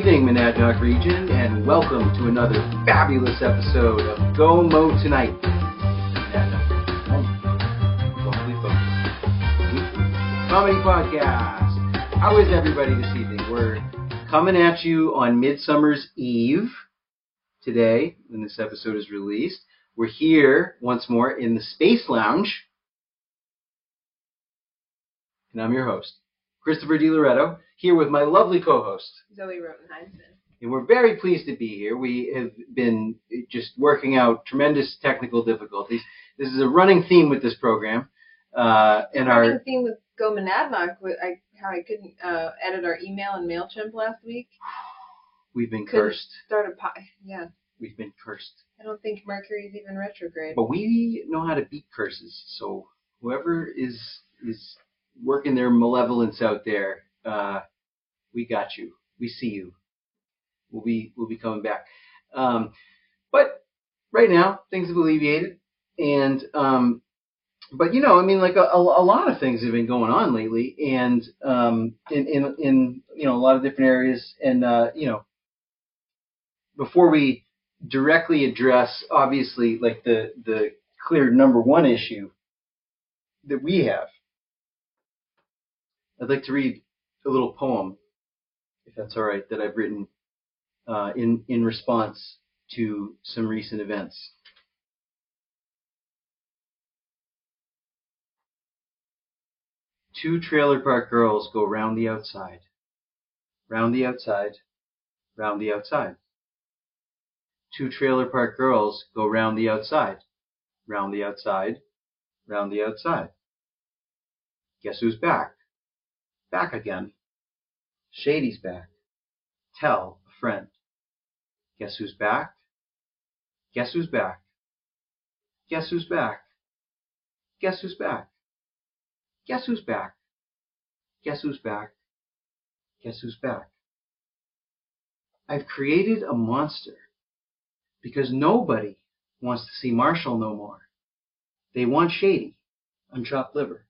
Evening, Monadnock region, and welcome to another fabulous episode of Go Mo Tonight. Comedy podcast. How is everybody this evening? We're coming at you on Midsummer's Eve today when this episode is released. We're here once more in the Space Lounge. And I'm your host, Christopher DiLoretto, here with my lovely co-host, Zoe Rotenheimson. and we're very pleased to be here. We have been just working out tremendous technical difficulties. This is a running theme with this program, uh, and Running our theme with Go Monadnock, I, how I couldn't uh, edit our email in Mailchimp last week. we've been Couldn't cursed. Start a pi- Yeah, We've been cursed, I don't think Mercury's even retrograde. but we know how to beat curses. So whoever is is working their malevolence out there, uh, we got you. We see you. We'll be we'll be coming back. Um, but right now things have alleviated, and um, but you know, I mean, like a, a, lot of things have been going on lately, and um, in in in you know a lot of different areas, and uh, you know, before we directly address, obviously, like the the clear number one issue that we have, I'd like to read a little poem, if that's all right, that I've written uh, in in response to some recent events. Two trailer park girls go round the outside, round the outside, round the outside. Two trailer park girls go round the outside, round the outside, round the outside. Guess who's back? Back again. Shady's back. Tell a friend. Guess who's back? Guess who's back? Guess who's back? Guess who's back? Guess who's back? Guess who's back? Guess who's back? I've created a monster because nobody wants to see Marshall no more. They want Shady on chopped liver.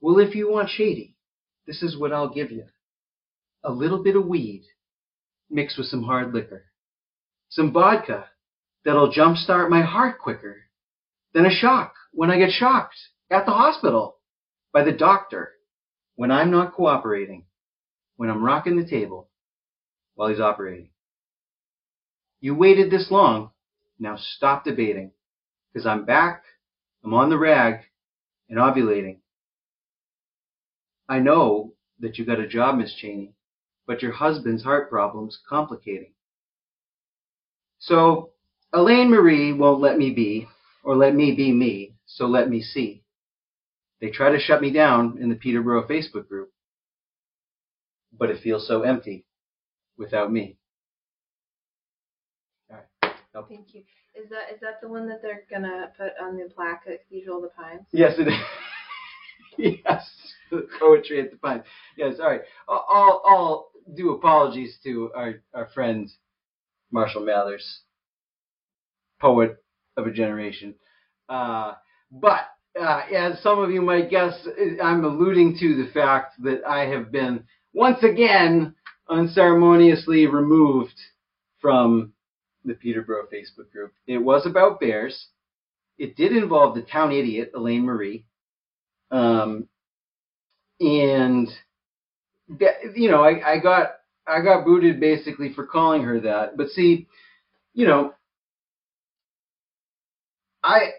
Well, if you want Shady, this is what I'll give you. A little bit of weed mixed with some hard liquor. Some vodka that'll jumpstart my heart quicker than a shock when I get shocked at the hospital by the doctor when I'm not cooperating, when I'm rocking the table while he's operating. You waited this long, now stop debating, because I'm back, I'm on the rag, and ovulating. I know that you got a job, Miss Cheney, but your husband's heart problem's complicating. So, Elaine Marie won't let me be, or let me be me, so let me see. They try to shut me down in the Peterborough Facebook group, but it feels so empty without me. All right. Thank you. Is that is that the one that they're gonna put on the plaque at Cathedral of the Pines? Yes, it is. yes, poetry at the Pines. Yes, all right. I'll, I'll do apologies to our, our friend Marshall Mathers, poet of a generation. Uh, but uh, as some of you might guess, I'm alluding to the fact that I have been once again unceremoniously removed from the Peterborough Facebook group. It was about bears. It did involve the town idiot, Elaine Marie. Um, and you know, I, I got I got booted basically for calling her that. But see, you know, I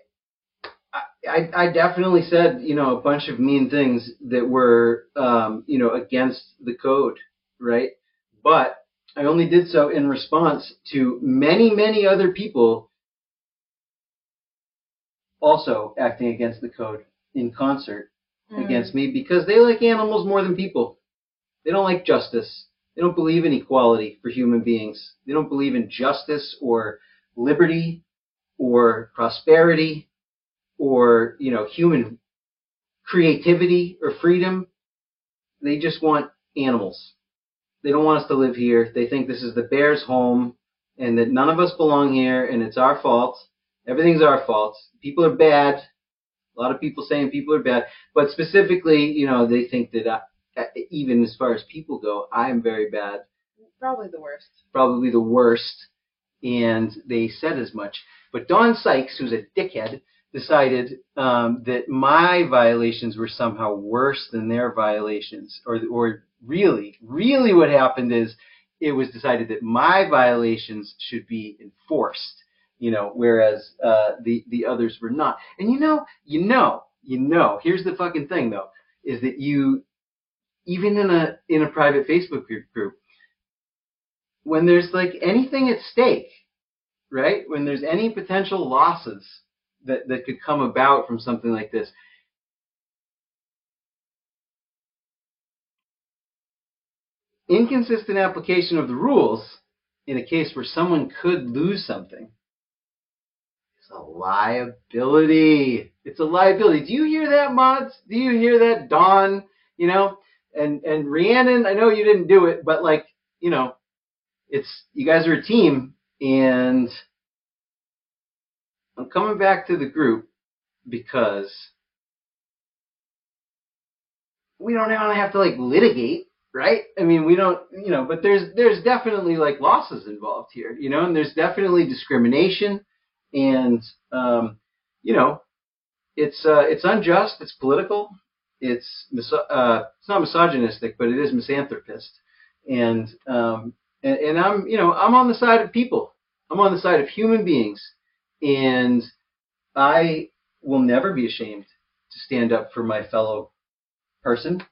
I, I definitely said, you know, a bunch of mean things that were, um, you know, against the code, right? But I only did so in response to many, many other people also acting against the code in concert Mm. against me because they like animals more than people. They don't like justice. They don't believe in equality for human beings. They don't believe in justice or liberty or prosperity or, you know, human creativity or freedom. They just want animals. They don't want us to live here. They think this is the bear's home and that none of us belong here and it's our fault. Everything's our fault. People are bad. A lot of people saying people are bad, but specifically, you know, they think that I, even as far as people go, I am very bad. Probably the worst. probably the worst, and they said as much. But Don Sykes, who's a dickhead, decided um, that my violations were somehow worse than their violations, or or really, really, what happened is it was decided that my violations should be enforced, you know, whereas uh, the the others were not. And you know, you know, you know. Here's the fucking thing, though, is that you even in a in a private Facebook group when there's like anything at stake, right? When there's any potential losses that, that could come about from something like this, inconsistent application of the rules in a case where someone could lose something is a liability. It's a liability. Do you hear that, mods? Do you hear that, Dawn? You know, and and Rhiannon, I know you didn't do it, but like, you know, it's you guys are a team, and I'm coming back to the group because we don't want to have to like litigate, right? I mean, we don't, you know, but there's there's definitely like losses involved here, you know, and there's definitely discrimination, and um, you know, it's uh, it's unjust, it's political, it's uh, it's not misogynistic, but it is misanthropist, and um, and, and I'm, you know, I'm on the side of people. I'm on the side of human beings, and I will never be ashamed to stand up for my fellow person.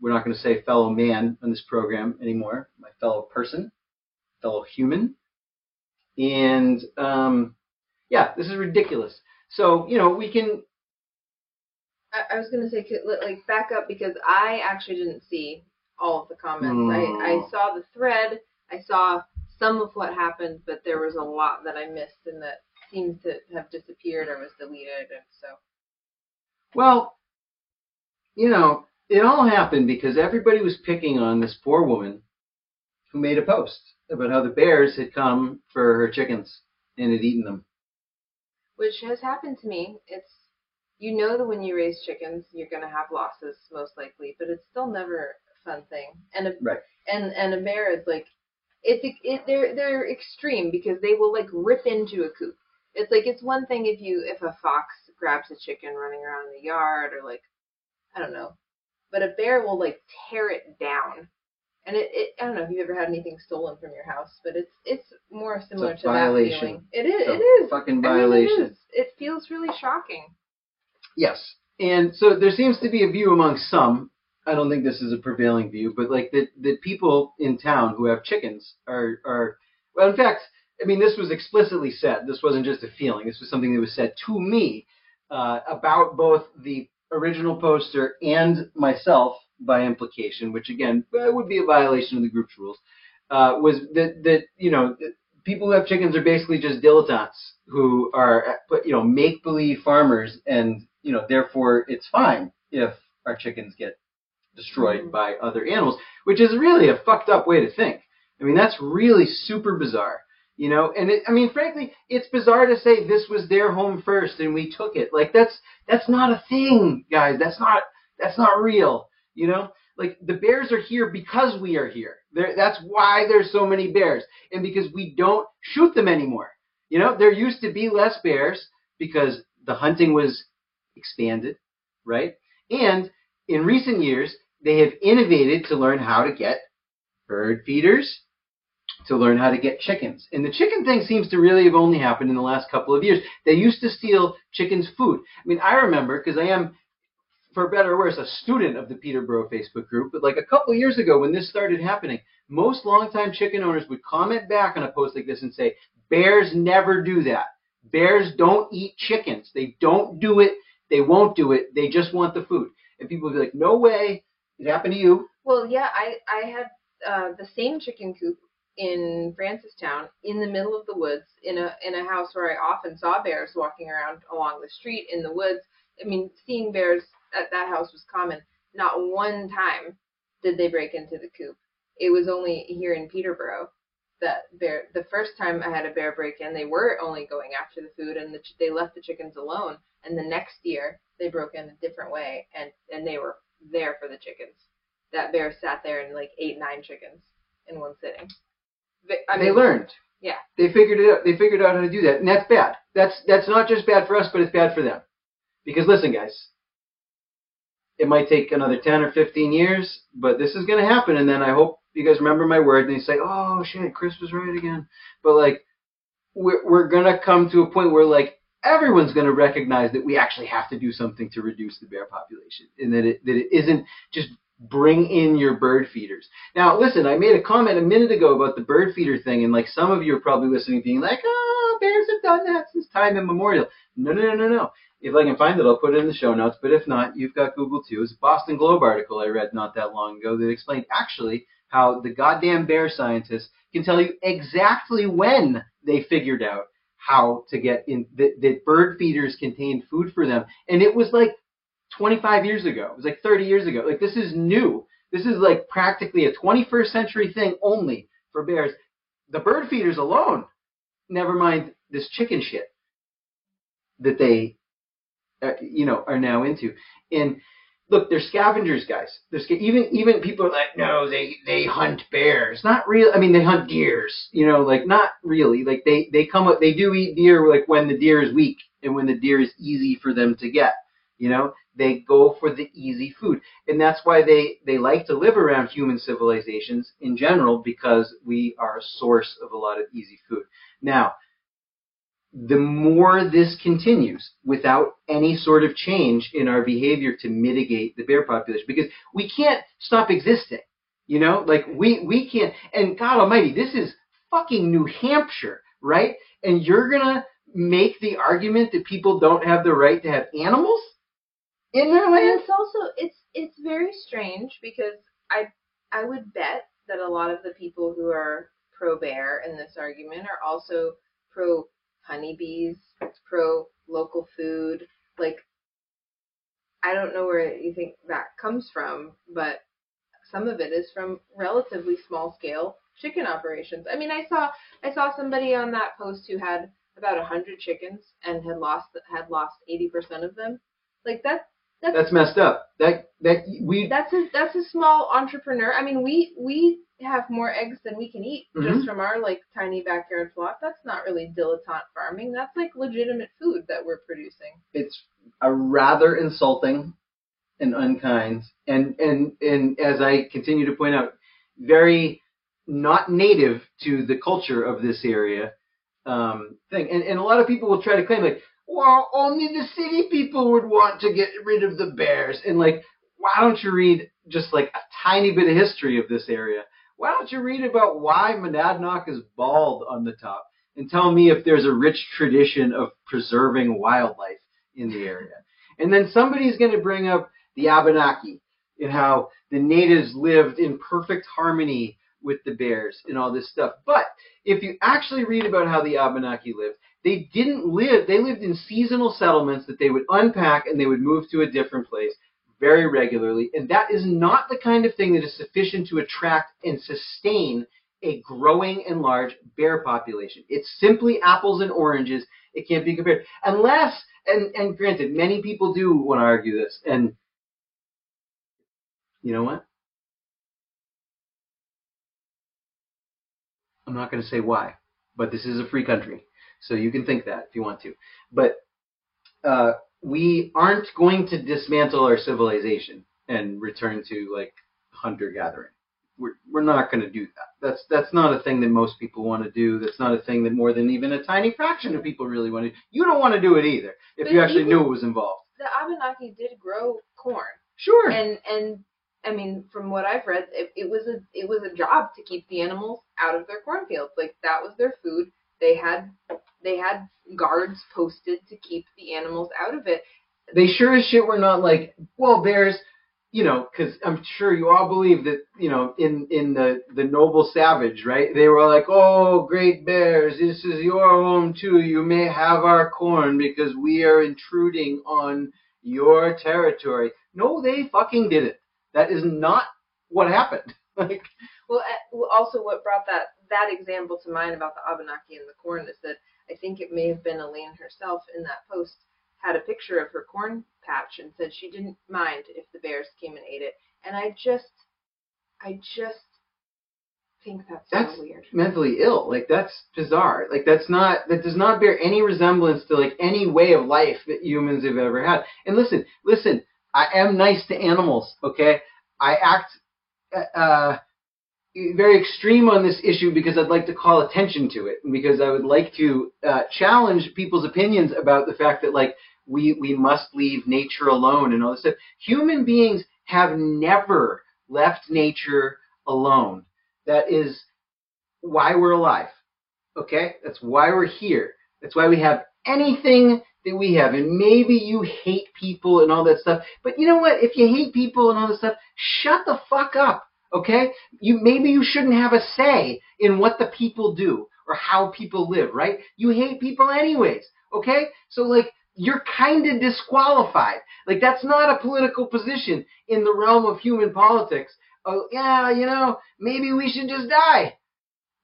We're not going to say fellow man on this program anymore. My fellow person, fellow human, and um, yeah, this is ridiculous. So you know, we can. I, I was gonna say, like, back up because I actually didn't see all of the comments. Mm. I I saw the thread I saw some of what happened, but there was a lot that I missed and that seems to have disappeared or was deleted, and so. Well, you know, it all happened because everybody was picking on this poor woman who made a post about how the bears had come for her chickens and had eaten them. Which has happened to me. It's you know that when you raise chickens, you're going to have losses most likely, but it's still never a fun thing. And a right. and and a bear is like it's it, they're they're extreme because they will like rip into a coop. It's like it's one thing if you if a fox grabs a chicken running around in the yard or like I don't know, but a bear will like tear it down. And it, it I don't know if you've ever had anything stolen from your house, but it's it's more similar it's to violation. that feeling. It is. It is. Fucking violation. I mean, it, is. it feels really shocking. Yes, and so there seems to be a view among some I don't think this is a prevailing view, but like that that people in town who have chickens are are well, in fact, I mean this was explicitly said. This wasn't just a feeling. This was something that was said to me uh, about both the original poster and myself by implication, which again would be a violation of the group's rules. Uh, was that that you know people who have chickens are basically just dilettantes who are you know make believe farmers, and you know therefore it's fine if our chickens get destroyed mm-hmm. by other animals, which is really a fucked up way to think. I mean, that's really super bizarre, you know. And it, I mean, frankly, it's bizarre to say this was their home first and we took it. Like that's that's not a thing, guys. That's not that's not real, you know. Like the bears are here because we are here. They're, that's why there's so many bears, and because we don't shoot them anymore. You know, there used to be less bears because the hunting was expanded, right? And in recent years, they have innovated to learn how to get bird feeders, to learn how to get chickens. And the chicken thing seems to really have only happened in the last couple of years. They used to steal chickens' food. I mean, I remember because I am, for better or worse, a student of the Peterborough Facebook group. But like a couple years ago, when this started happening, most longtime chicken owners would comment back on a post like this and say, "Bears never do that. Bears don't eat chickens. They don't do it. They won't do it. They just want the food." And people would be like, "No way. It happened to you. Well, yeah, I I had uh, the same chicken coop in Francistown in the middle of the woods in a in a house where I often saw bears walking around along the street in the woods. I mean, seeing bears at that house was common. Not one time did they break into the coop. It was only here in Peterborough that bear. The first time I had a bear break in, they were only going after the food and the, they left the chickens alone. And the next year they broke in a different way and and they were there for the chickens. That bear sat there and like ate nine chickens in one sitting. Vi- I they learned. Yeah. They figured it out. They figured out how to do that, and that's bad. That's that's not just bad for us, but it's bad for them. Because listen, guys, it might take another ten or fifteen years, but this is going to happen, and then I hope you guys remember my word and they say, "Oh shit, Chris was right again." But like, we're we're gonna come to a point where like everyone's to recognize that we actually have to do something to reduce the bear population, and that it that it isn't just bring in your bird feeders. Now, listen, I made a comment a minute ago about the bird feeder thing, and like some of you are probably listening, being like, "Oh, bears have done that since time immemorial." No, no, no, no, no. If I can find it, I'll put it in the show notes. But if not, you've got Google too. It's a Boston Globe article I read not that long ago that explained actually how the goddamn bear scientists can tell you exactly when they figured out how to get in that, that bird feeders contained food for them, and it was like 25 years ago. It was like 30 years ago. Like this is new. This is like practically a 21st century thing only for bears. The bird feeders alone, never mind this chicken shit that they, uh, you know, are now into. And look, they're scavengers, guys. They're sca- even even people are like, no, they they hunt bears. Not real. I mean, they hunt deers. You know, like not really. Like they they come up. They do eat deer like when the deer is weak and when the deer is easy for them to get. You know, they go for the easy food, and that's why they they like to live around human civilizations in general because we are a source of a lot of easy food. Now, the more this continues without any sort of change in our behavior to mitigate the bear population, because we can't stop existing. You know, like we we can't. And God Almighty, this is fucking New Hampshire, right? And you're gonna make the argument that people don't have the right to have animals in their And land? it's also it's it's very strange because I I would bet that a lot of the people who are pro bear in this argument are also pro honeybees, it's pro local food. Like I don't know where you think that comes from, but some of it is from relatively small scale chicken operations. I mean, I saw I saw somebody on that post who had about a hundred chickens and had lost had lost eighty percent of them. Like that that's That's messed up. That that we that's a that's a small entrepreneur. I mean, we we have more eggs than we can eat Mhm. just from our like tiny backyard flock. That's not really dilettante farming. That's like legitimate food that we're producing. it's a rather insulting and unkind and and and as I continue to point out, very not native to the culture of this area um, thing. And and a lot of people will try to claim like, well, only the city people would want to get rid of the bears. And like, why don't you read just like a tiny bit of history of this area? Why don't you read about why Monadnock is bald on the top and tell me if there's a rich tradition of preserving wildlife in the area? And then somebody's going to bring up the Abenaki and how the natives lived in perfect harmony with the bears and all this stuff. But if you actually read about how the Abenaki lived, they didn't live, they lived in seasonal settlements that they would unpack and they would move to a different place very regularly. And that is not the kind of thing that is sufficient to attract and sustain a growing and large bear population. It's simply apples and oranges. It can't be compared. Unless, and, and granted, many people do want to argue this. And you know what? I'm not going to say why, but this is a free country. So you can think that if you want to. But uh, we aren't going to dismantle our civilization and return to like hunter gathering. We're, we're not going to do that. That's that's not a thing that most people want to do. That's not a thing that more than even a tiny fraction of people really want to. do. You don't want to do it either if But you actually even- knew it was involved. The Abenaki did grow corn, Sure. and and I mean, from what I've read, it, it was a it was a job to keep the animals out of their cornfields. Like that was their food. They had they had guards posted to keep the animals out of it. they sure as shit were not like, well, bears, you know, because I'm sure you all believe that, you know, in in the the noble savage, right? They were like, oh, great bears, this is your home too. You may have our corn because we are intruding on your territory. No, they fucking didn't. That is not what happened. like, Well, uh, well, also what brought that that example to mind about the Abenaki and the corn is that I think it may have been Elaine herself in that post had a picture of her corn patch and said she didn't mind if the bears came and ate it. And I just, I just think that's, That's- so weird. mentally ill. Like that's bizarre. Like that's not that does not bear any resemblance to like any way of life that humans have ever had. And listen, listen, I am nice to animals, okay? I act uh, uh very extreme on this issue because I'd like to call attention to it and because I would like to uh, challenge people's opinions about the fact that like we we must leave nature alone and all this stuff. Human beings have never left nature alone. That is why we're alive. Okay? That's why we're here. That's why we have anything that we have. And maybe you hate people and all that stuff. But you know what? If you hate people and all this stuff, shut the fuck up. Okay? You maybe you shouldn't have a say in what the people do or how people live, right? You hate people anyways. Okay? So like you're kind of disqualified. Like that's not a political position in the realm of human politics. Oh yeah, you know, maybe we should just die.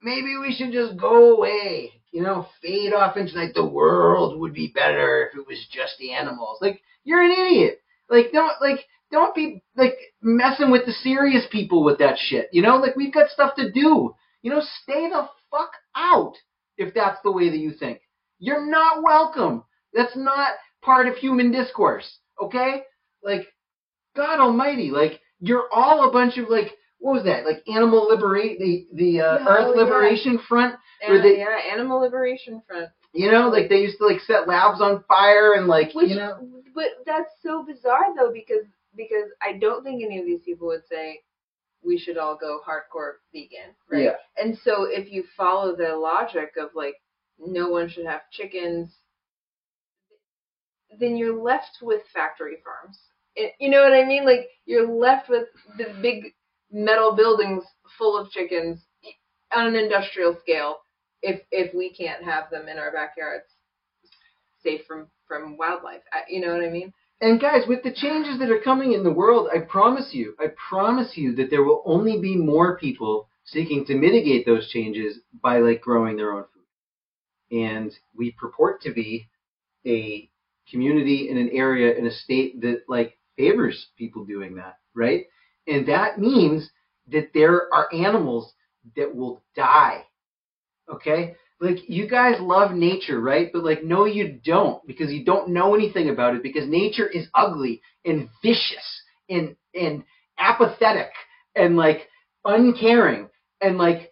Maybe we should just go away. You know, fade off into like the world would be better if it was just the animals. Like you're an idiot. Like don't like don't be like messing with the serious people with that shit. You know, like we've got stuff to do. You know, stay the fuck out if that's the way that you think. You're not welcome. That's not part of human discourse. Okay? Like God Almighty, like you're all a bunch of like what was that? Like animal liberate the the uh, Yeah, Earth oh, yeah. Liberation Front. And, they- yeah, Animal Liberation Front. You know, like they used to like set labs on fire and like Which, you know. but that's so bizarre though, because because I don't think any of these people would say we should all go hardcore vegan, right? Yeah. And so if you follow the logic of like no one should have chickens, then you're left with factory farms. It, you know what I mean? Like you're left with the big metal buildings full of chickens on an industrial scale. If if we can't have them in our backyards, safe from from wildlife, I, you know what I mean? And guys, with the changes that are coming in the world, I promise you, I promise you that there will only be more people seeking to mitigate those changes by like growing their own food. And we purport to be a community in an area in a state that like favors people doing that, right? And that means that there are animals that will die. Okay? Like you guys love nature, right? But like no you don't because you don't know anything about it because nature is ugly and vicious and and apathetic and like uncaring and like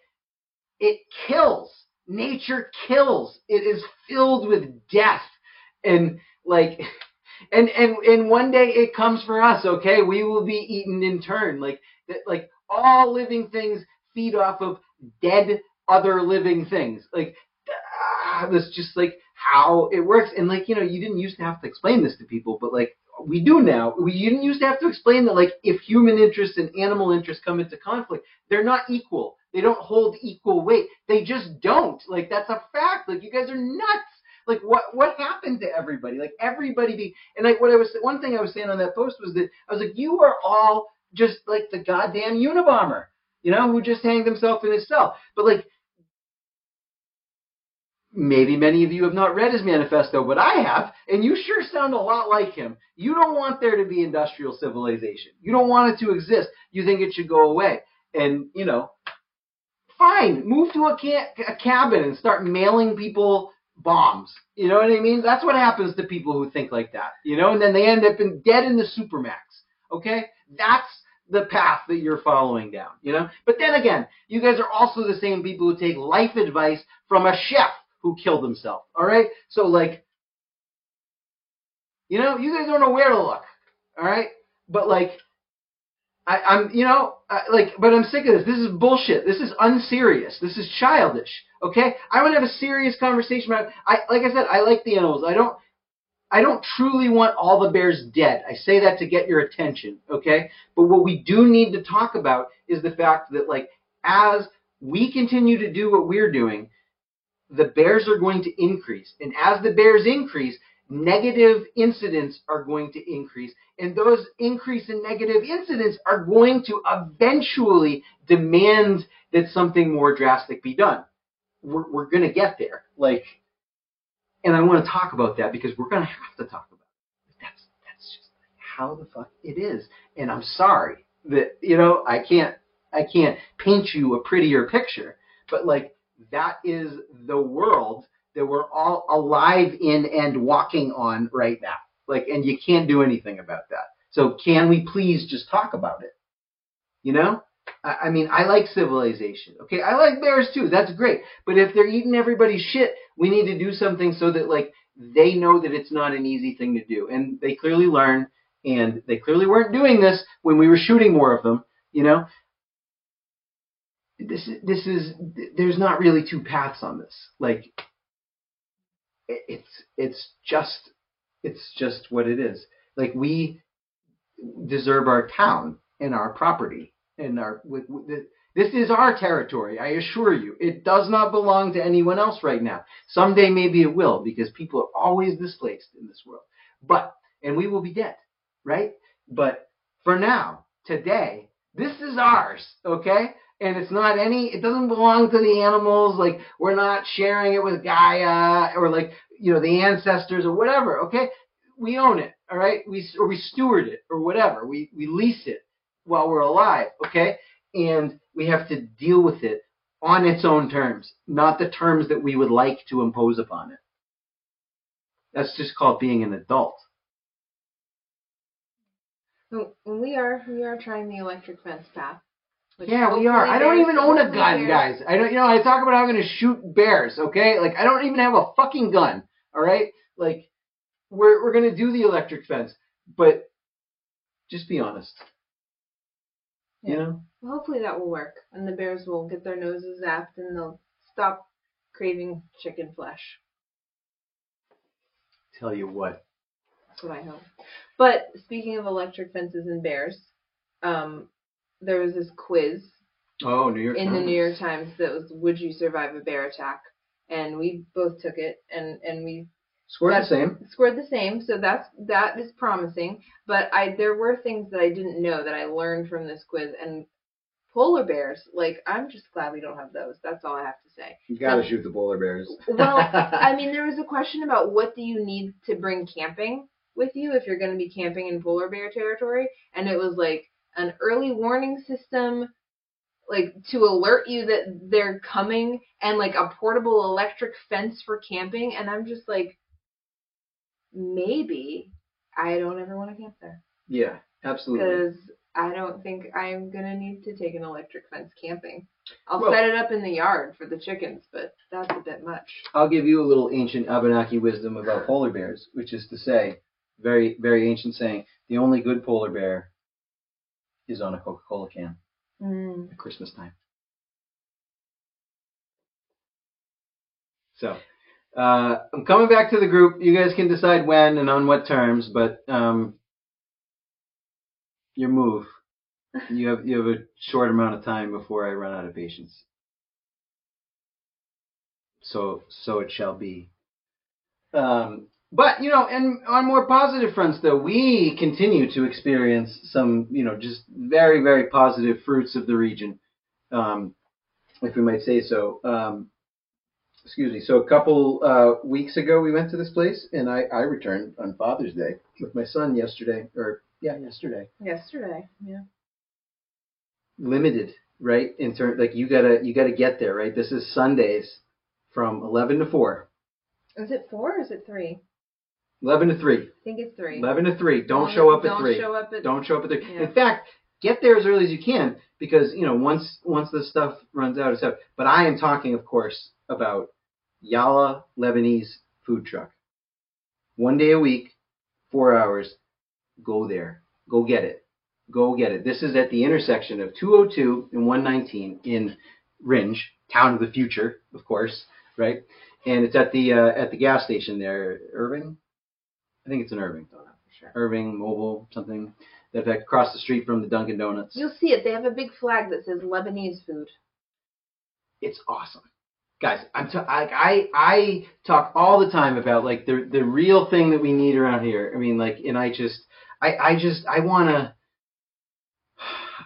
it kills. Nature kills. It is filled with death and like and and and one day it comes for us okay we will be eaten in turn like that like all living things feed off of dead other living things. Like ah, that's just like how it works. And like you know you didn't used to have to explain this to people but like we do now. We didn't used to have to explain that like if human interests and animal interests come into conflict they're not equal. They don't hold equal weight. They just don't. Like that's a fact. Like you guys are nuts. Like what what happened to everybody? Like everybody be and like what I was one thing I was saying on that post was that I was like, you are all just like the goddamn Unabomber, you know, who just hanged himself in his cell. But like maybe many of you have not read his manifesto, but I have, and you sure sound a lot like him. You don't want there to be industrial civilization. You don't want it to exist. You think it should go away. And, you know, fine, move to a, ca- a cabin and start mailing people bombs. You know what I mean? That's what happens to people who think like that. You know, and then they end up in dead in the supermax. Okay? That's the path that you're following down, you know? But then again, you guys are also the same people who take life advice from a chef who killed himself. All right? So like you know, you guys don't know where to look. All right? But like I, I'm, you know, I, like, but I'm sick of this. This is bullshit. This is unserious. This is childish. Okay, I want to have a serious conversation about. I, like I said, I like the animals. I don't, I don't truly want all the bears dead. I say that to get your attention. Okay, but what we do need to talk about is the fact that, like, as we continue to do what we're doing, the bears are going to increase, and as the bears increase, negative incidents are going to increase and those increase in negative incidents are going to eventually demand that something more drastic be done. We're, we're going to get there. Like, and I want to talk about that because we're going to have to talk about it. That's, that's just how the fuck it is. And I'm sorry that, you know, I can't, I can't paint you a prettier picture, but like that is the world that we're all alive in and walking on right now. Like, and you can't do anything about that. So can we please just talk about it? You know? I mean, I like civilization. Okay, I like bears too. That's great. But if they're eating everybody's shit, we need to do something so that like they know that it's not an easy thing to do, and they clearly learn. And they clearly weren't doing this when we were shooting more of them. You know, this is this is there's not really two paths on this. Like, it's it's just it's just what it is. Like we deserve our town and our property and our with, with this is our territory. I assure you, it does not belong to anyone else right now. Someday maybe it will because people are always displaced in this world. But and we will be dead, right? But for now, today, this is ours, okay? And it's not any. It doesn't belong to the animals. Like we're not sharing it with Gaia or like you know the ancestors or whatever. Okay, we own it. All right, we or we steward it or whatever. We we lease it while we're alive. Okay, and we have to deal with it on its own terms, not the terms that we would like to impose upon it. That's just called being an adult. So, we are we are trying the electric fence path. Yeah, we are. I don't even own a gun, guys. I don't. You know, I talk about how I'm going to shoot bears. Okay, like I don't even have a fucking gun. All right, like we're we're going to do the electric fence, but just be honest. You know. Well, hopefully that will work, and the bears will get their noses zapped, and they'll stop craving chicken flesh. Tell you what. That's what I hope. But speaking of electric fences and bears, um, there was this quiz Oh, New York. in the New York Times that was "Would you survive a bear attack?" And we both took it, and and we Score the same. scored the same. So that's that is promising. But I there were things that I didn't know that I learned from this quiz, and polar bears, like I'm just glad we don't have those. That's all I have to say. You gotta um, shoot the polar bears. Well, I mean, there was a question about what do you need to bring camping with you if you're going to be camping in polar bear territory, and it was like an early warning system, like to alert you that they're coming, and like a portable electric fence for camping. And I'm just like, maybe I don't ever want to camp there yeah, absolutely. because I don't think I'm gonna need to take an electric fence camping. I'll Well- set it up in the yard for the chickens, but that's a bit much. I'll give you a little ancient Abenaki wisdom about polar bears, which is to say, very very ancient saying, the only good polar bear is on a Coca-Cola can Mm. at Christmas time. So, uh, I'm coming back to the group. You guys can decide when and on what terms, but um, your move. You have you have a short amount of time before I run out of patience. So so it shall be. Um, but you know, and on more positive fronts, though, we continue to experience some, you know, just very, very positive fruits of the region, um, if we might say so. Um, excuse me. So a couple uh, weeks ago, we went to this place, and I, I returned on Father's Day with my son yesterday, or yeah, yesterday. Yesterday, yeah. Limited, right? In turn, like you gotta you gotta get there, right? This is Sundays from eleven to four. Is it four or is it three? 11 to 3. I think it's three. 11 to 3. Don't show up at don't 3. show up at Don't show up at 3. Yeah. In fact, get there as early as you can because, you know, once once the stuff runs out, it's out. But I am talking, of course, about Yalla Lebanese food truck. One day a week, four hours. Go there. Go get it. Go get it. This is at the intersection of 202 and 119 in Rindge, town of the future, of course, right? And it's at the uh, at the gas station there, Irving. I think it's in Irving. Don't for sure. Irving Mobile something. That fact, across the street from the Dunkin' Donuts. You'll see it. They have a big flag that says Lebanese food. It's awesome, guys. I'm t- I, I I talk all the time about like the the real thing that we need around here. I mean, like, and I just I I just I wanna.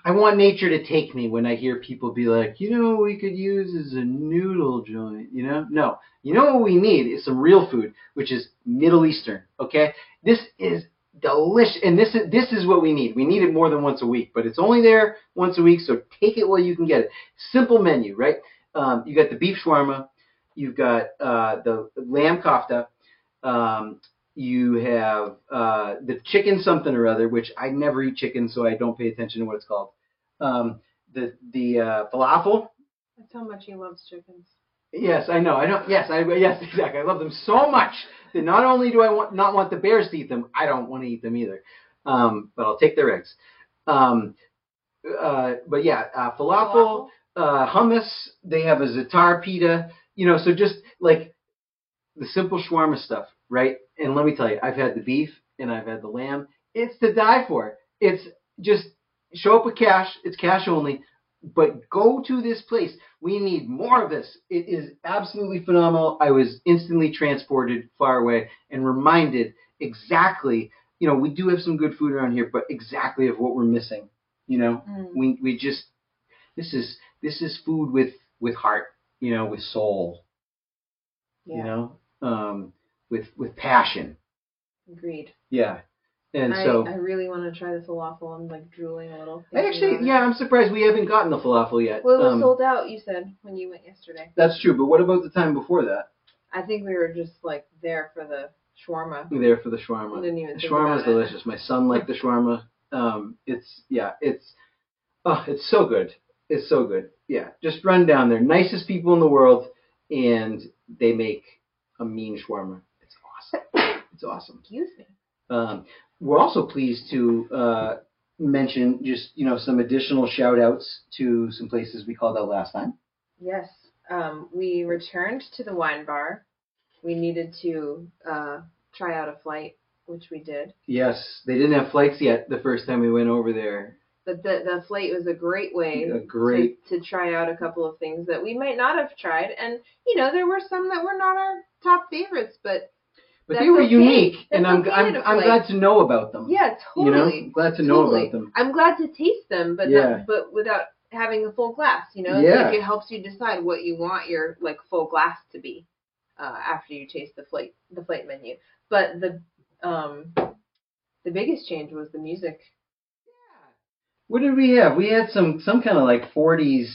I want nature to take me when I hear people be like, you know, we could use is a noodle joint. You know, no. You know what we need is some real food, which is Middle Eastern. Okay, this is delicious. And this is this is what we need. We need it more than once a week, but it's only there once a week, so take it while you can get it. Simple menu, right? Um, you got the beef shawarma, you've got uh, the lamb kofta, um, you have uh, the chicken something or other, which I never eat chicken, so I don't pay attention to what it's called. Um, the the uh, falafel. That's how much he loves chickens. Yes, I know. I know. Yes, I yes exactly. I love them so much that not only do I want not want the bears to eat them, I don't want to eat them either. Um, but I'll take their eggs. Um, uh, but yeah, uh, falafel, uh, hummus. They have a za'atar pita. You know, so just like the simple shawarma stuff, right? And let me tell you, I've had the beef and I've had the lamb. It's to die for. It's just show up with cash. It's cash only. But go to this place. We need more of this. It is absolutely phenomenal. I was instantly transported far away and reminded exactly. You know, we do have some good food around here, but exactly of what we're missing. You know, Mm. we we just this is this is food with with heart. You know, with soul. Yeah, You know, um, with with passion. agreed. Yeah. And I, so I really want to try the falafel. I'm like drooling a little. I actually, yeah, I'm surprised we haven't gotten the falafel yet. Well, it was Um, sold out. You said when you went yesterday. that's true, but what about the time before that? I think we were just like there for the shawarma. We were there for the I shawarma. didn't even The think shawarma is about it. delicious. My son liked the shawarma. Um, it's yeah, it's oh, it's so good. It's so good. Yeah, just run down there. Nicest people in the world, and they make a mean shawarma. It's awesome. It's awesome. Excuse me. Um, we're also pleased to uh, mention just you know some additional shout outs to some places we called out last time. Yes. Um, we returned to the wine bar. We needed to uh, try out a flight, which we did. Yes, they didn't have flights yet the first time we went over there. But the the flight was a great way A great, to, to try out a couple of things that we might not have tried. And you know, there were some that were not our top favorites, but but that's they were okay. unique, That's and I'm okay I'm, I'm glad to know about them. yeah, you know, totally. glad to know about them. I'm glad to taste them, but Yeah. not, but without having a full glass. You know, Yeah. like it helps you decide what you want your like full glass to be uh, after you taste the flight the flight menu. But the um the biggest change was the music. What did we have? We had some some kind of like 40s,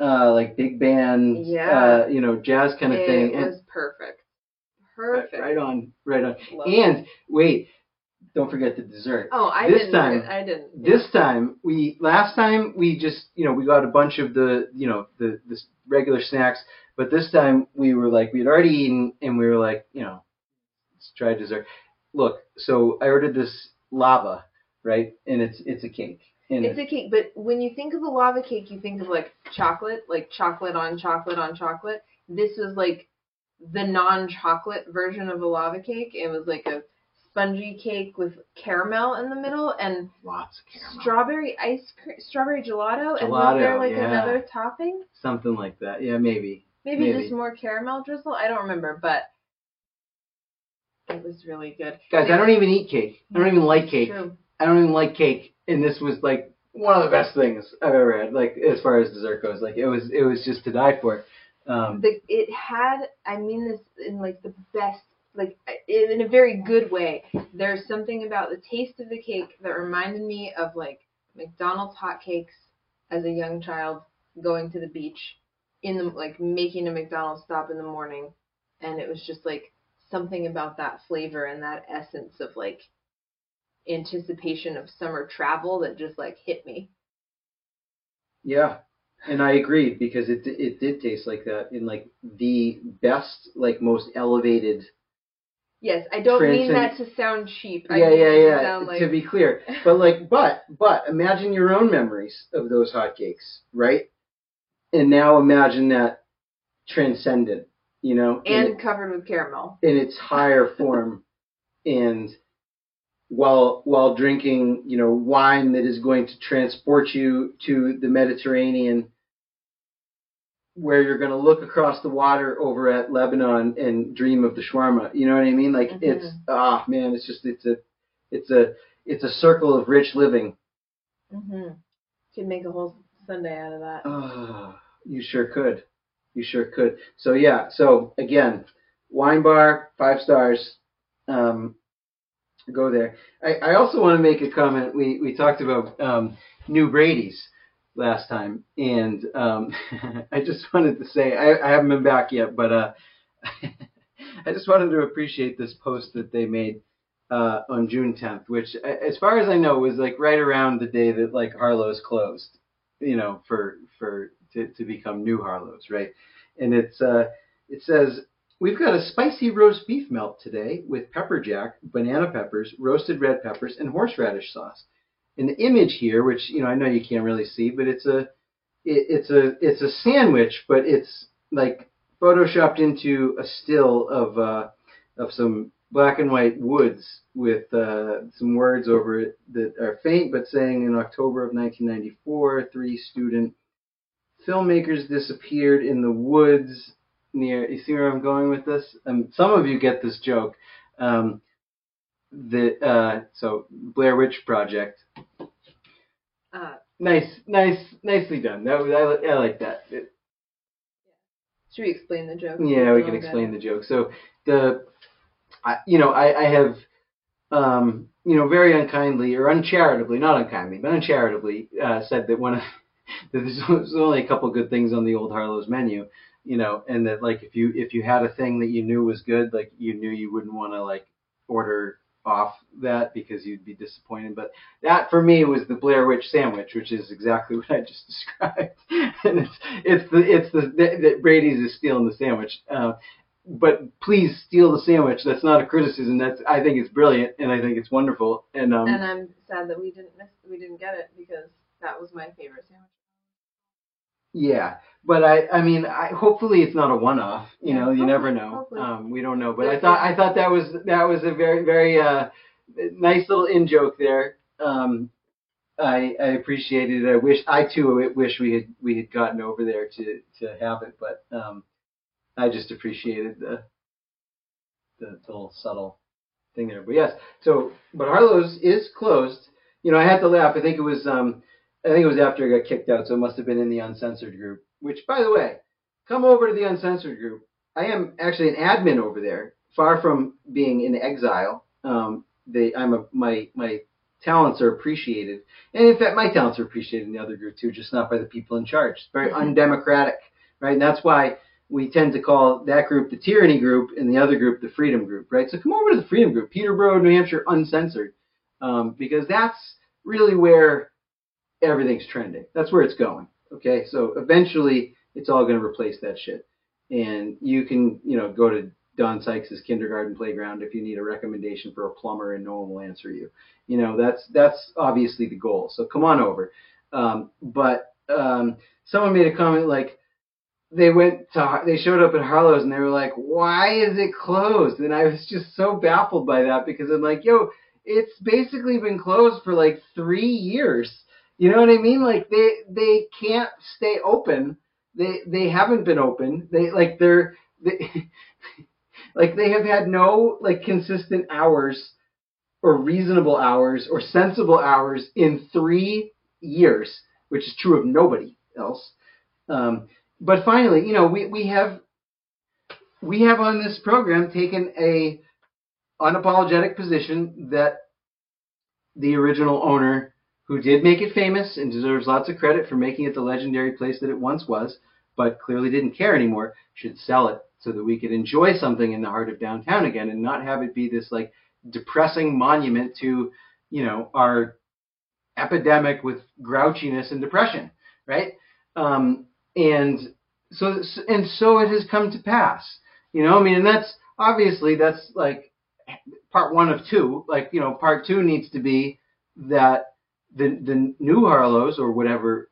uh, like big band, Yeah. uh, you know, jazz kind of it thing. And- was perfect. Perfect. right on, right on. Love it. And wait, don't forget the dessert. oh, I this didn't. time- I didn't. This time we last time we just you know we got a bunch of the you know the the regular snacks, but this time we were like we had already eaten and we were like you know let's try dessert. Look, so I ordered this lava, right? And it's it's a cake. It's a cake, but when you think of a lava cake, you think of like chocolate, like chocolate on chocolate on chocolate. This was like the non-chocolate version of a lava cake. It was like a spongy cake with caramel in the middle and lots of caramel, strawberry ice cream, strawberry gelato, and was there like yeah. another topping? something like that. Yeah, maybe. Maybe, Maybe. just more caramel drizzle. I don't remember, but it was really good. Guys, I don't even eat cake. I don't even like cake. True. I don't even like cake, and this was like one of the best things I've ever had. Like as far as dessert goes, like it was it was just to die for. Um, the it had i mean this in like the best like in a very good way there's something about the taste of the cake that reminded me of like mcdonald's hotcakes as a young child going to the beach in the like making a mcdonald's stop in the morning and it was just like something about that flavor and that essence of like anticipation of summer travel that just like hit me yeah, and I agree because it it did taste like that in like the best, like most elevated. yes i don't mean that to sound cheap I yeah, mean yeah, to yeah. like To be clear, but like, but but imagine your own memories of those hotcakes, right? And now imagine that transcendent, you know, and covered with caramel. in its higher form and while while drinking you know wine that is going to transport you to the Mediterranean where you're going to look across the water over at Lebanon and dream of the shawarma you know what I mean like Mhm. it's ah man it's just it's a it's a it's a circle of rich living Mm-hmm. Could make a whole Sunday out of that. Ah, you sure could. You sure could. So yeah. So again, wine bar, five stars. Um, go there. I, I also want to make a comment. We we talked about um, New Brady's last time, and um, I just wanted to say I, I haven't been back yet, but uh, I just wanted to appreciate this post that they made uh, on June 10th, which, as far as I know, was like right around the day that like Harlow's closed, you know, for for to, to become new Harlow's, right? And it's uh, it says we've got a spicy roast beef melt today with pepper jack, banana peppers, roasted red peppers, and horseradish sauce. And the image here, which you know I know you can't really see, but it's a it, it's a it's a sandwich, but it's like photoshopped into a still of uh, of some black and white woods with uh, some words over it that are faint but saying in October of 1994, three student filmmakers disappeared in the woods near. You see where I'm going with this? Um, some of you get this joke. Um, the uh, so Blair Witch Project. Uh, Nice, nice, nicely done. That was I, I like that. It- should we explain the joke? yeah, we can explain the joke. So the, I, you know, I, I have, um, you know, very unkindly or uncharitably, not unkindly, but uncharitably, uh, said that one of that there's there's only a couple good things on the old Harlow's menu, you know, and that like if you if you had a thing that you knew was good, like you knew you wouldn't want to like order off that because you'd be disappointed. But that for me was the Blair Witch sandwich, which is exactly what I just described. and it's it's the it's the that Brady's is stealing the sandwich. Uh, but please steal the sandwich. That's not a criticism. That's I think it's brilliant and I think it's wonderful. And um And I'm sad that we didn't miss, we didn't get it because that was my favorite sandwich. yeah, but I I mean I hopefully it's not a one off. You know, you never know. Um we don't know. But I thought I thought that was that was a very very uh nice little in joke there. Um I, I appreciated it. I wish I too wish we had we had gotten over there to to have it, but um, I just appreciated the, the the little subtle thing there. But yes, so but Harlow's is closed. You know, I had to laugh. I think it was um I think it was after I got kicked out, so it must have been in the uncensored group. Which, by the way, come over to the uncensored group. I am actually an admin over there, far from being in exile. Um, they I'm a my my talents are appreciated. And in fact, my talents are appreciated in the other group too, just not by the people in charge. It's very undemocratic, right? And that's why we tend to call that group the tyranny group and the other group the freedom group, right? So come over to the freedom group, Peterborough, New Hampshire, uncensored, um, because that's really where everything's trending. That's where it's going. Okay, so eventually it's all going to replace that shit, and you can, you know, go to Don Sykes's kindergarten playground if you need a recommendation for a plumber and no one will answer you. You know, that's that's obviously the goal. So come on over. Um, but um, someone made a comment like they went to they showed up at Harlow's and they were like, "Why is it closed?" And I was just so baffled by that because I'm like, "Yo, it's basically been closed for like 3 years." You know what I mean? Like they they can't stay open. They they haven't been open. They like they're they, like they have had no like consistent hours or reasonable hours or sensible hours in three years, which is true of nobody else. Um, but finally, you know, we, we have we have on this program taken a unapologetic position that the original owner, who did make it famous and deserves lots of credit for making it the legendary place that it once was, but clearly didn't care anymore, should sell it so that we could enjoy something in the heart of downtown again and not have it be this like depressing monument to, you know, our epidemic with grouchiness and depression, right? Um, and so and so it has come to pass. You know, I mean, and that's obviously that's like part one of two. Like, you know, part two needs to be that the the new Harlow's or whatever.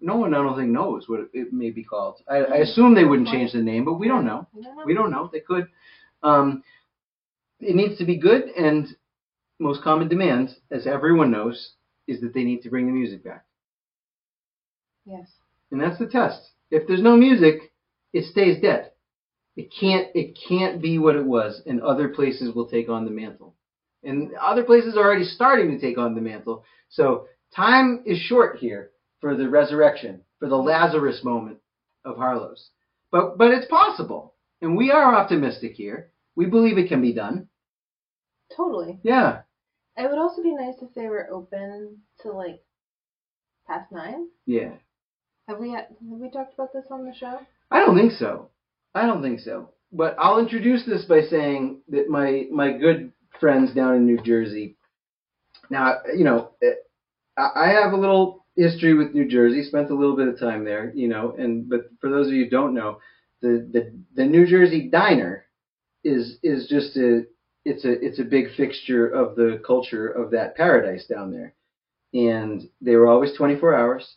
No one, I don't think, knows what it may be called. I, I assume they wouldn't change the name, but we don't know. We don't know. They could. Um, it needs to be good, and most common demand, as everyone knows, is that they need to bring the music back. Yes. And that's the test. If there's no music, it stays dead. It can't it can't be what it was, and other places will take on the mantle. And other places are already starting to take on the mantle. So time is short here for the resurrection, for the Lazarus moment of Harlow's. But but it's possible. And we are optimistic here. We believe it can be done. Totally. Yeah. It would also be nice if they were open to like past nine. Yeah. Have we had, have we talked about this on the show? I don't think so. I don't think so. But I'll introduce this by saying that my my good friends down in New Jersey. Now, you know, eh, I have a little history with New Jersey. Spent a little bit of time there, you know. And but for those of you who don't know, the the the New Jersey diner is is just a it's a it's a big fixture of the culture of that paradise down there. And they were always 24 hours.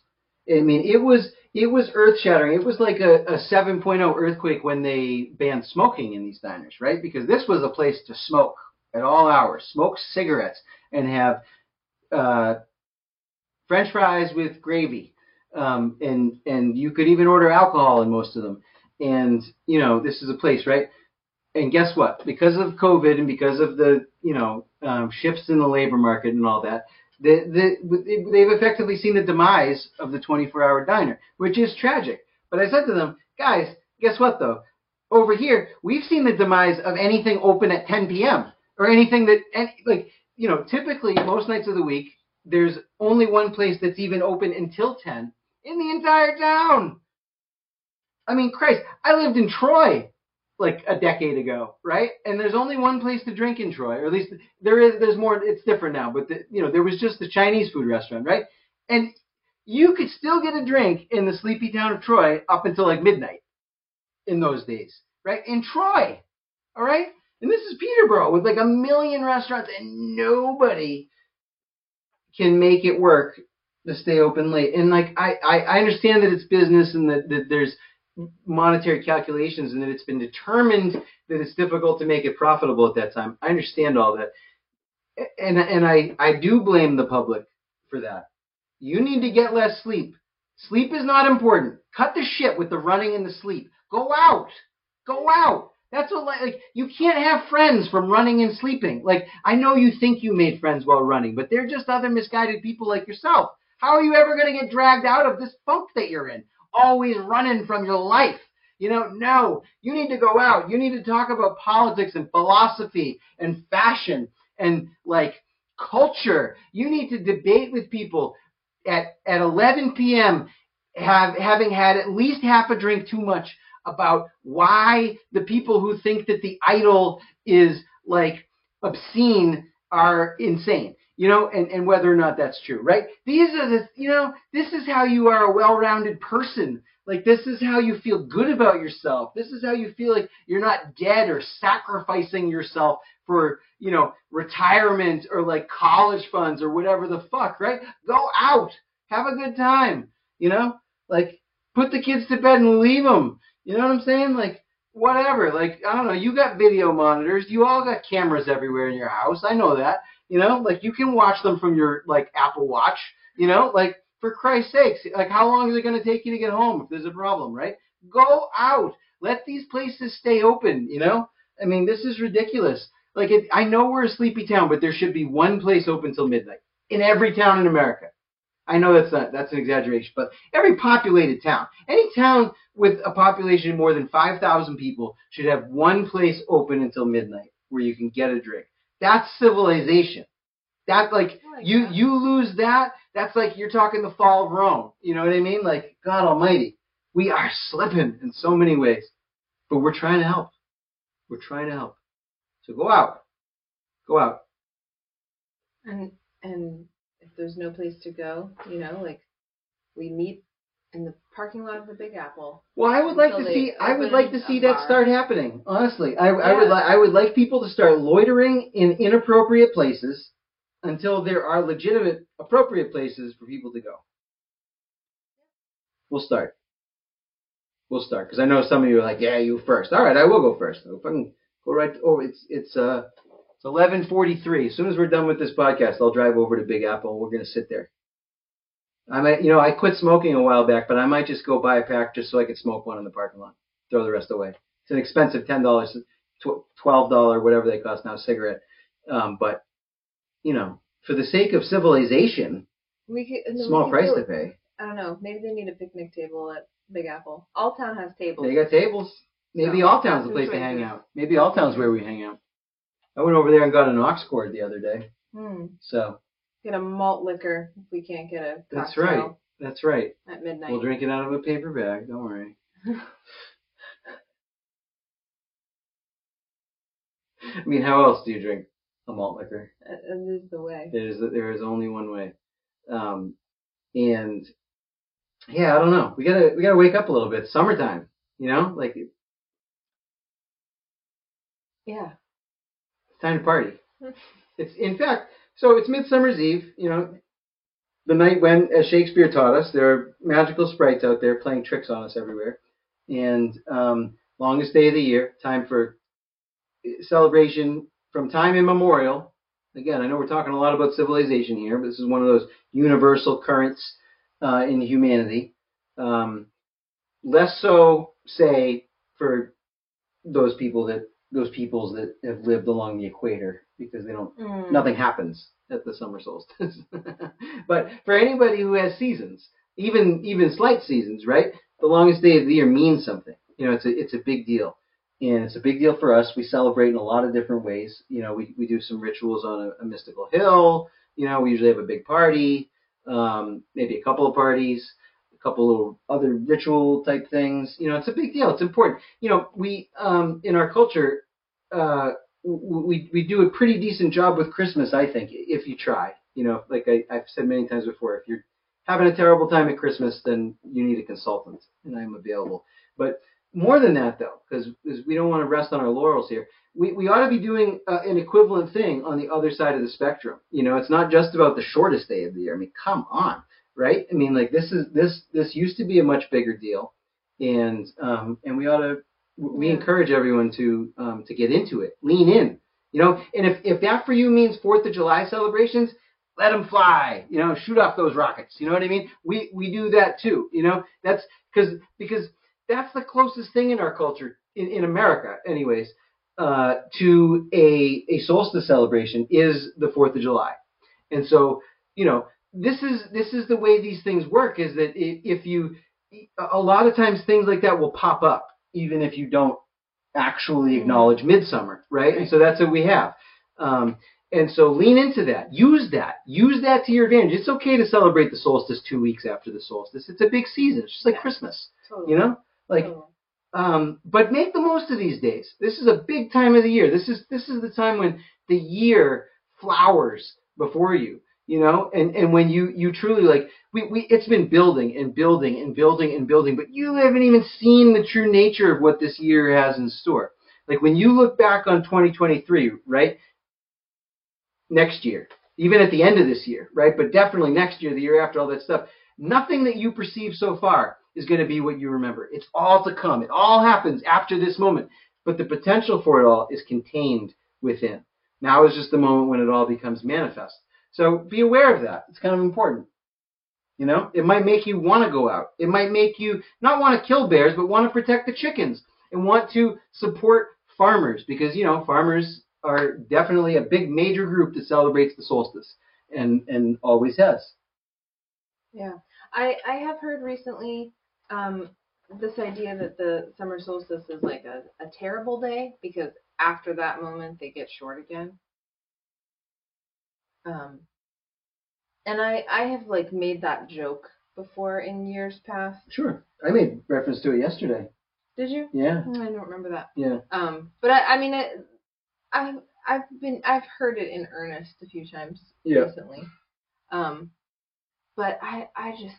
I mean, it was it was earth shattering. It was like a, a 7.0 earthquake when they banned smoking in these diners, right? Because this was a place to smoke at all hours, smoke cigarettes, and have uh, French fries with gravy, um, and and you could even order alcohol in most of them. And you know, this is a place, right? And guess what? Because of COVID and because of the you know um, shifts in the labor market and all that, the, the, they've effectively seen the demise of the 24-hour diner, which is tragic. But I said to them, guys, guess what though? Over here, we've seen the demise of anything open at 10 p.m. or anything that, any, like, you know, typically most nights of the week, there's only one place that's even open until 10 in the entire town. I mean, Christ, I lived in Troy like a decade ago, right? And there's only one place to drink in Troy, or at least there is. There's more. It's different now, but the, you know there was just the Chinese food restaurant, right? And you could still get a drink in the sleepy town of Troy up until like midnight in those days, right? In Troy, all right. And this is Peterborough with like a million restaurants, and nobody can make it work to stay open late. And like I, I, I understand that it's business and that, that there's monetary calculations and that it's been determined that it's difficult to make it profitable at that time. I understand all that. And and I, I do blame the public for that. You need to get less sleep. Sleep is not important. Cut the shit with the running and the sleep. Go out. Go out. That's what like you can't have friends from running and sleeping. Like I know you think you made friends while running, but they're just other misguided people like yourself. How are you ever going to get dragged out of this funk that you're in? always running from your life. You know, no, you need to go out. You need to talk about politics and philosophy and fashion and like culture. You need to debate with people at at 11 p.m. Have having had at least half a drink too much about why the people who think that the idol is like obscene are insane you know, and, and whether or not that's true, right? These are the, you know, this is how you are a well-rounded person. Like this is how you feel good about yourself. This is how you feel like you're not dead or sacrificing yourself for, you know, retirement or like college funds or whatever the fuck, right? Go out, have a good time, you know, like put the kids to bed and leave them. You know what I'm saying? Like whatever. Like I don't know. You got video monitors. You all got cameras everywhere in your house. I know that. You know, like you can watch them from your like Apple Watch. You know, like for Christ's sakes, like how long is it going to take you to get home if there's a problem, right? Go out. Let these places stay open. You know, I mean, this is ridiculous. Like it, I know we're a sleepy town, but there should be one place open till midnight in every town in America. I know that's not that's an exaggeration, but every populated town, any town with a population of more than 5,000 people should have one place open until midnight where you can get a drink. That's civilization. That like, oh like you that. you lose that. That's like you're talking the fall of Rome. You know what I mean? Like God Almighty, we are slipping in so many ways, but we're trying to help. We're trying to help. So go out, go out. And and there's no place to go, you know, like we meet in the parking lot of the Big Apple. Well, I would like to see. I would like to see that bar. start happening. Honestly, I, I would like. I would like people to start loitering in inappropriate places until there are legitimate, appropriate places for people to go. We'll start. We'll start because I know some of you are like, "Yeah, you first. All right, I will go first. If I can go right. Oh, it's it's uh it's eleven forty three. As soon as we're done with this podcast, I'll drive over to Big Apple. and We're gonna sit there. I might, you know, I quit smoking a while back, but I might just go buy a pack just so I could smoke one in the parking lot. Throw the rest away. It's an expensive ten dollars, twelve dollar, whatever they cost now, cigarette. Um, but you know, for the sake of civilization, We could, then we small price do to pay. I don't know. Maybe they need a picnic table at Big Apple. All town has tables. They got tables. Maybe So, All Town's the place to hang out. Maybe All Town's where we hang out. I went over there and got an ox cord the other day. Hmm. So Get a malt liquor if we can't get a that's right. That's right. at midnight. We'll drink it out of a paper bag. Don't worry. I mean, how else do you drink a malt liquor? Uh, This is the way. There's there is only one way. Um, and yeah, I don't know. We gotta we gotta wake up a little bit. Summertime, you know, like Yeah. Time to party. It's in fact, so it's Midsummer's Eve. You know, the night when, as Shakespeare taught us, there are magical sprites out there playing tricks on us everywhere, and um, longest day of the year. Time for celebration from time immemorial. Again, I know we're talking a lot about civilization here, but this is one of those universal currents uh, in humanity. Um, less so, say, for those people that those peoples that have lived along the equator, because they don't Mm. nothing happens at the summer solstice. but for anybody who has seasons, even even slight seasons, right? The longest day of the year means something. You know, it's a it's a big deal, and it's a big deal for us. We celebrate in a lot of different ways. You know, we we do some rituals on a, a mystical hill. You know, we usually have a big party, um, maybe a couple of parties, couple little other ritual type things. You know, it's a big deal. It's important. You know, we um, in our culture. Uh, we we do a pretty decent job with Christmas, I think, if you try. You know, like I, I've said many times before, if you're having a terrible time at Christmas, then you need a consultant, and I'm available. But more than that, though, because we don't want to rest on our laurels here, we, we ought to be doing uh, an equivalent thing on the other side of the spectrum. You know, it's not just about the shortest day of the year. I mean, come on, right? I mean, like this is this this used to be a much bigger deal, and um, and we ought to we Yeah. encourage everyone to um, to get into it, lean in, you know. And if if that for you means Fourth of July celebrations, let them fly, you know, shoot off those rockets. You know what I mean? We we do that too, you know. That's because because that's the closest thing in our culture in, in America, anyways, uh, to a a solstice celebration is the Fourth of July, and so you know this is this is the way these things work. Is that if you a lot of times things like that will pop up even if you don't actually acknowledge midsummer, right? And so that's what we have. Um, and so lean into that. Use that. Use that to your advantage. It's okay to celebrate the solstice two weeks after the solstice. It's a big season. It's just like Yeah. Christmas, Totally. you know? Like, Totally. um, but make the most of these days. This is a big time of the year. This is this is the time when the year flowers before you. You know, and and when you you truly like we, we it's been building and building and building and building, but you haven't even seen the true nature of what this year has in store. Like when you look back on 2023, right? Next year, even at the end of this year, right? But definitely next year, the year after, all that stuff. Nothing that you perceive so far is going to be what you remember. It's all to come. It all happens after this moment. But the potential for it all is contained within. Now is just the moment when it all becomes manifest. So be aware of that. It's kind of important. You know, it might make you want to go out. It might make you not want to kill bears, but want to protect the chickens and want to support farmers because, you know, farmers are definitely a big major group that celebrates the solstice and, and always has. Yeah, I I have heard recently um, this idea that the summer solstice is like a, a terrible day because after that moment they get short again. Um, and I I have like made that joke before in years past. Sure. I made reference to it yesterday. Did you? Yeah. I don't remember that. Yeah. Um, but I I mean it, I've I've been I've heard it in earnest a few times Yeah. recently. Um, but I I just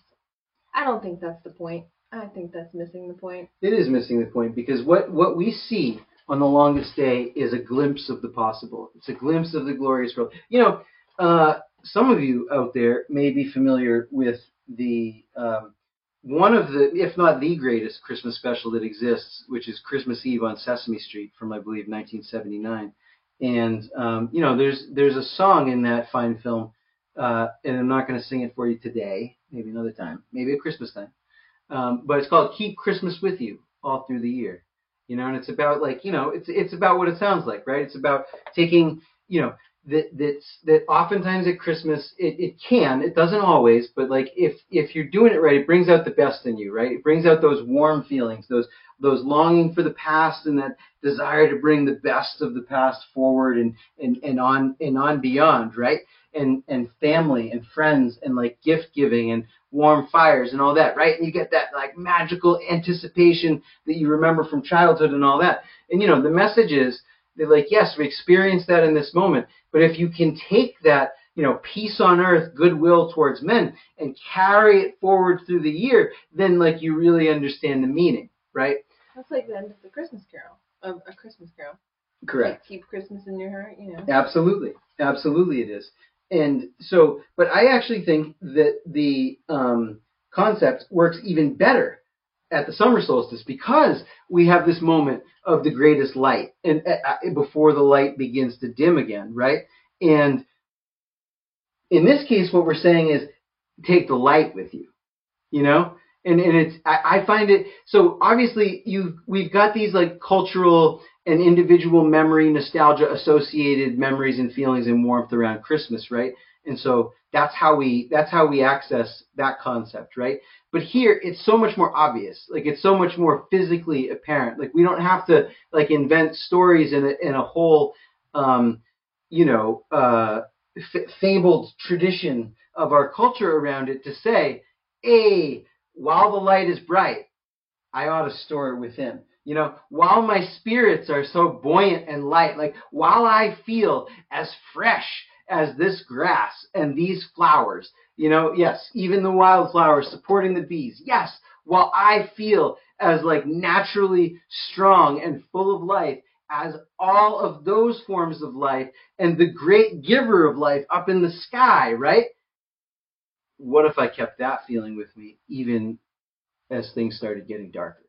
I don't think that's the point. I think that's missing the point. It is missing the point because what, what we see on the longest day is a glimpse of the possible. It's a glimpse of the glorious world. You know, uh, some of you out there may be familiar with the um, one of the, if not the greatest Christmas special that exists, which is Christmas Eve on Sesame Street from I believe 1979. And um, you know, there's there's a song in that fine film, uh, and I'm not going to sing it for you today. Maybe another time. Maybe at Christmas time. Um, but it's called Keep Christmas with You all through the year. You know, and it's about like, you know, it's it's about what it sounds like, right? It's about taking, you know, that that's that oftentimes at Christmas it, it can it doesn't always but like if if you're doing it right it brings out the best in you right? It brings out those warm feelings those those longing for the past and that desire to bring the best of the past forward and and and on and on beyond right? And and family and friends and like gift giving and warm fires and all that right? And you get that like magical anticipation that you remember from childhood and all that. And you know the message is that like yes we experience that in this moment but if you can take that, you know, peace on earth, goodwill towards men, and carry it forward through the year, then like you really understand the meaning, right? That's like the end of the Christmas Carol, of a Christmas Carol. Correct. Like, keep Christmas in your heart, you know. Absolutely, absolutely, it is. And so, but I actually think that the um, concept works even better at the summer solstice because we have this moment of the greatest light and uh, before the light begins to dim again, right? And in this case, what we're saying is take the light with you, you know? And, and it's, I, I find it, so obviously you we've got these like cultural and individual memory, nostalgia associated memories and feelings and warmth around Christmas, right? And so that's how we that's how we access that concept, right? But here it's so much more obvious. Like it's so much more physically apparent. Like we don't have to like invent stories in a in a whole um, you know uh, f- fabled tradition of our culture around it to say, "Hey, while the light is bright, I ought to store it within." You know, while my spirits are so buoyant and light, like while I feel as fresh as this grass and these flowers. You know, yes, even the wildflowers supporting the bees. Yes, while I feel as like naturally strong and full of life as all of those forms of life and the great giver of life up in the sky, right? What if I kept that feeling with me even as things started getting darker?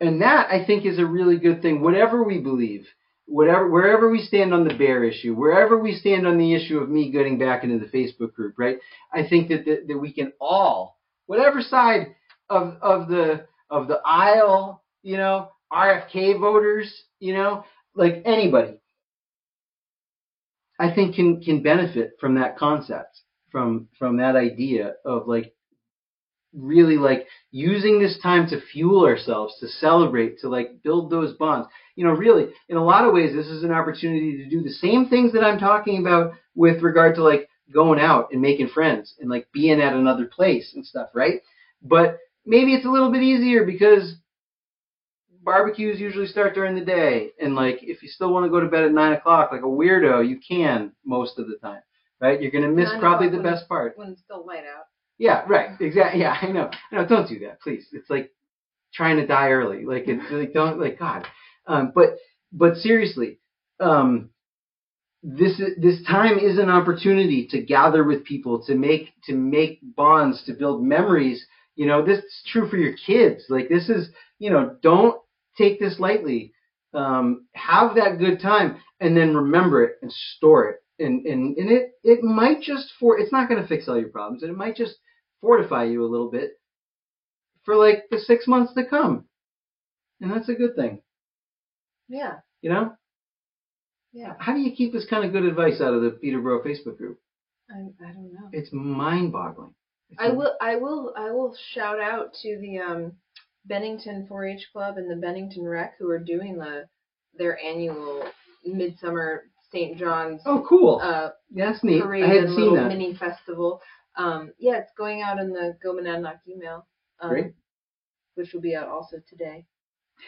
And that I think is a really good thing, whatever we believe whatever wherever we stand on the bear issue, wherever we stand on the issue of me getting back into the Facebook group, right? I think that that, that we can all, whatever side of of the of the aisle, you know, RFK voters, you know, like anybody, I think can can benefit from that concept, from from that idea of like really like using this time to fuel ourselves, to celebrate, to like build those bonds. You know, really, in a lot of ways, this is an opportunity to do the same things that I'm talking about with regard to like going out and making friends and like being at another place and stuff, right? But maybe it's a little bit easier because barbecues usually start during the day. And like, if you still want to go to bed at nine o'clock, like a weirdo, you can most of the time, right? You're going to miss probably the best part. When it's still light out. Yeah, right. Exactly. Yeah, I know. No, don't do that, please. It's like trying to die early. Like it's like don't like God. Um, but but seriously, um, this is, this time is an opportunity to gather with people, to make to make bonds, to build memories. You know, this is true for your kids. Like this is, you know, don't take this lightly. Um, have that good time, and then remember it and store it. And and and it it might just for it's not going to fix all your problems, and it might just fortify you a little bit for like the six months to come. And that's a good thing, Yeah. you know? Yeah. How do you keep this kind of good advice out of the Peterborough Facebook group? I, I don't know. It's mind boggling. I will I will I will shout out to the um Bennington 4-H Club and the Bennington Rec who are doing the their annual midsummer St. John's Oh, cool. uh That's neat. parade I hadn't and seen that. mini festival. Um yeah, it's going out in the Go Monadnock email. Um, Great. Which will be out also today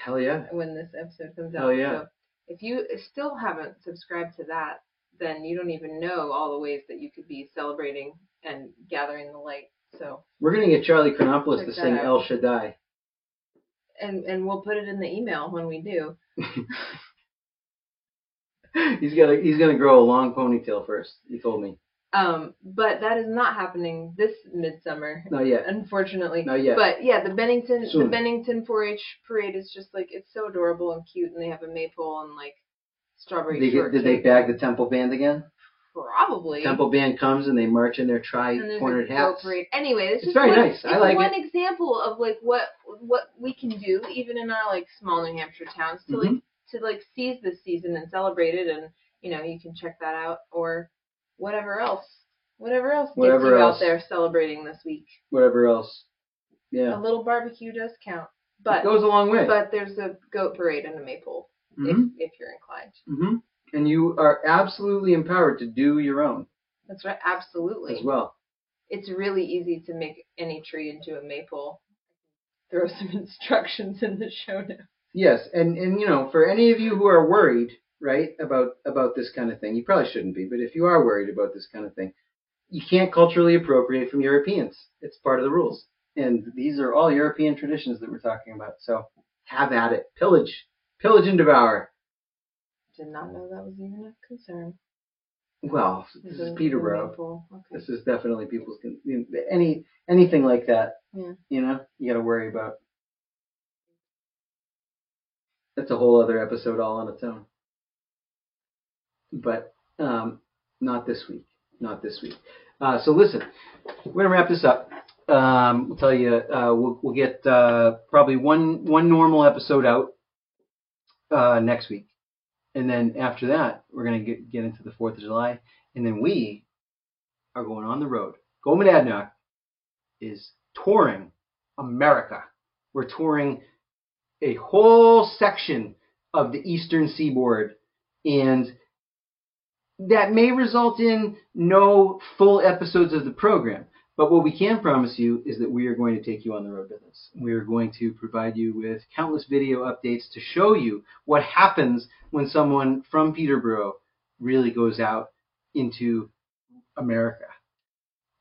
Hell yeah. when this episode comes out. Hell yeah. So if you still haven't subscribed to that, then you don't even know all the ways that you could be celebrating and gathering the light. So We're going to get Charlie Chronopoulos to sing out. El Shaddai. and and we'll put it in the email when we do. he's got he's going to grow a long ponytail first. He told me. Um, but that is not happening this midsummer, Not yet. unfortunately. Not yet. But yeah, the Bennington the Bennington 4-H parade is just like it's so adorable and cute, and they have a maypole and like strawberry They get, did they bag the temple band again? Probably. Temple band comes and they march in their tri-cornered hats. parade. Anyway, this It's is very one, nice. I like one example of like what what we can do even in our like small New Hampshire towns to like Mhm. to like seize this season and celebrate it and you know, you can check that out or whatever else. Whatever else gets Whatever you else. out there celebrating this week. Whatever else. Yeah. A little barbecue does count. it But goes a long way. but there's a goat parade and a maypole Mhm. if if you're inclined. hmm And you are absolutely empowered to do your own That's right, absolutely. as well. It's really easy to make any tree into a maypole. Throw some instructions in the show notes. Yes, and and you know, for any of you who are worried, right, about about this kind of thing, you probably shouldn't be, but if you are worried about this kind of thing, you can't culturally appropriate from Europeans. It's part of the rules. And these are all European traditions that we're talking about. So have at it. Pillage. Pillage and devour. Did not know that was even a concern. Well, this is Peterborough. Okay. This is definitely people's con- any anything like that. Yeah. You know, you got to worry about. That's a whole other episode all on its own. But um, not this week. Not this week. Uh, so listen, we're gonna wrap this up. Um, we'll tell you. Uh, we'll, we'll get uh, probably one one normal episode out uh, next week, and then after that, we're gonna get get into the Fourth of July, and then we are going on the road. Go Monadnock is touring America. We're touring a whole section of the eastern seaboard, and that may result in no full episodes of the program. But what we can promise you is that we are going to take you on the road with us. We are going to provide you with countless video updates to show you what happens when someone from Peterborough really goes out into America.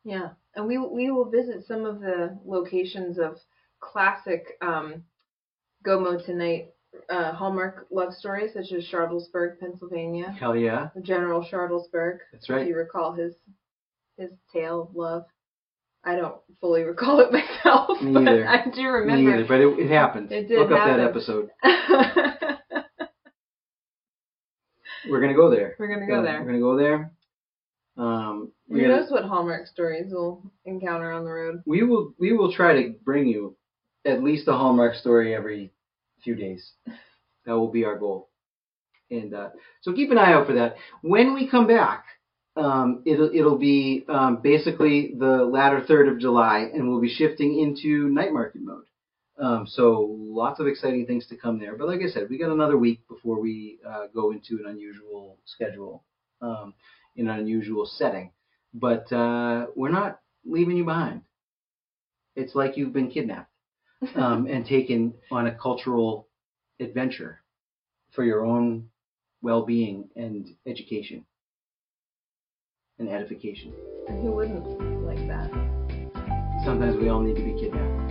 Yeah, and we we will visit some of the locations of classic um, Gomo Tonight uh, Hallmark love stories, such as Charlottesburg, Pennsylvania, Hell yeah, General Charlottesburg. that's If right. you recall his his tale of love. I don't fully recall it myself, Me but either. I do Me remember. either, but it, it happened. It did Look up happen. that episode. We're gonna go there. We're gonna go there. We're gonna go there. Um, Who gonna, knows what Hallmark stories we'll encounter on the road? we will we will try to bring you at least a Hallmark story every few days. That will be our goal. And uh, so keep an eye out for that. When we come back, um, it'll it'll be um, basically the latter third of July, and we'll be shifting into night market mode. Um, so lots of exciting things to come there. But like I said, we got another week before we uh, go into an unusual schedule, um, in an unusual setting. But uh, we're not leaving you behind. It's like you've been kidnapped um, and taken on a cultural adventure for your own well-being and education and edification. And who wouldn't like that? Sometimes we all need to be kidnapped.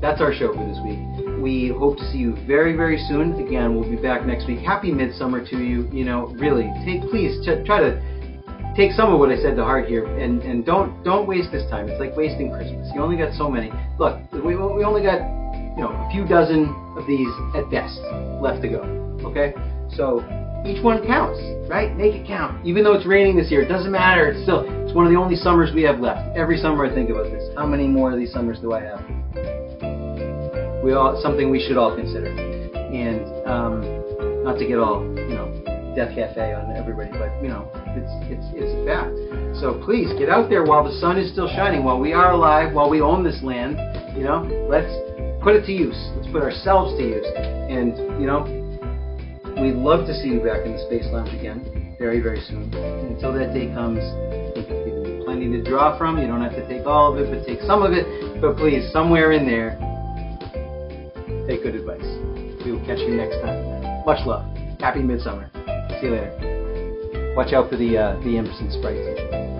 That's our show for this week. We hope to see you very, very soon. Again, we'll be back next week. Happy midsummer to you. You know, really, take please ch- try to take some of what I said to heart here, and, and don't don't waste this time. It's like wasting Christmas. You only got so many. Look, we, we only got you know a few dozen of these at best left to go. Okay, so each one counts, right? Make it count. Even though it's raining this year, it doesn't matter. It's still it's one of the only summers we have left. Every summer I think about this. How many more of these summers do I have? We all something we should all consider, and um, not to get all you know death cafe on everybody, but you know it's it's it's a fact. So please get out there while the sun is still shining, while we are alive, while we own this land. You know, let's put it to use. Let's put ourselves to use, and you know We'd love to see you back in the Space Lounge again very, very soon. And until that day comes, we've plenty to draw from. You don't have to take all of it, but take some of it. But please, somewhere in there, take good advice. We will catch you next time. Much love. Happy Midsummer. See you later. Watch out for the uh, the imps and sprites.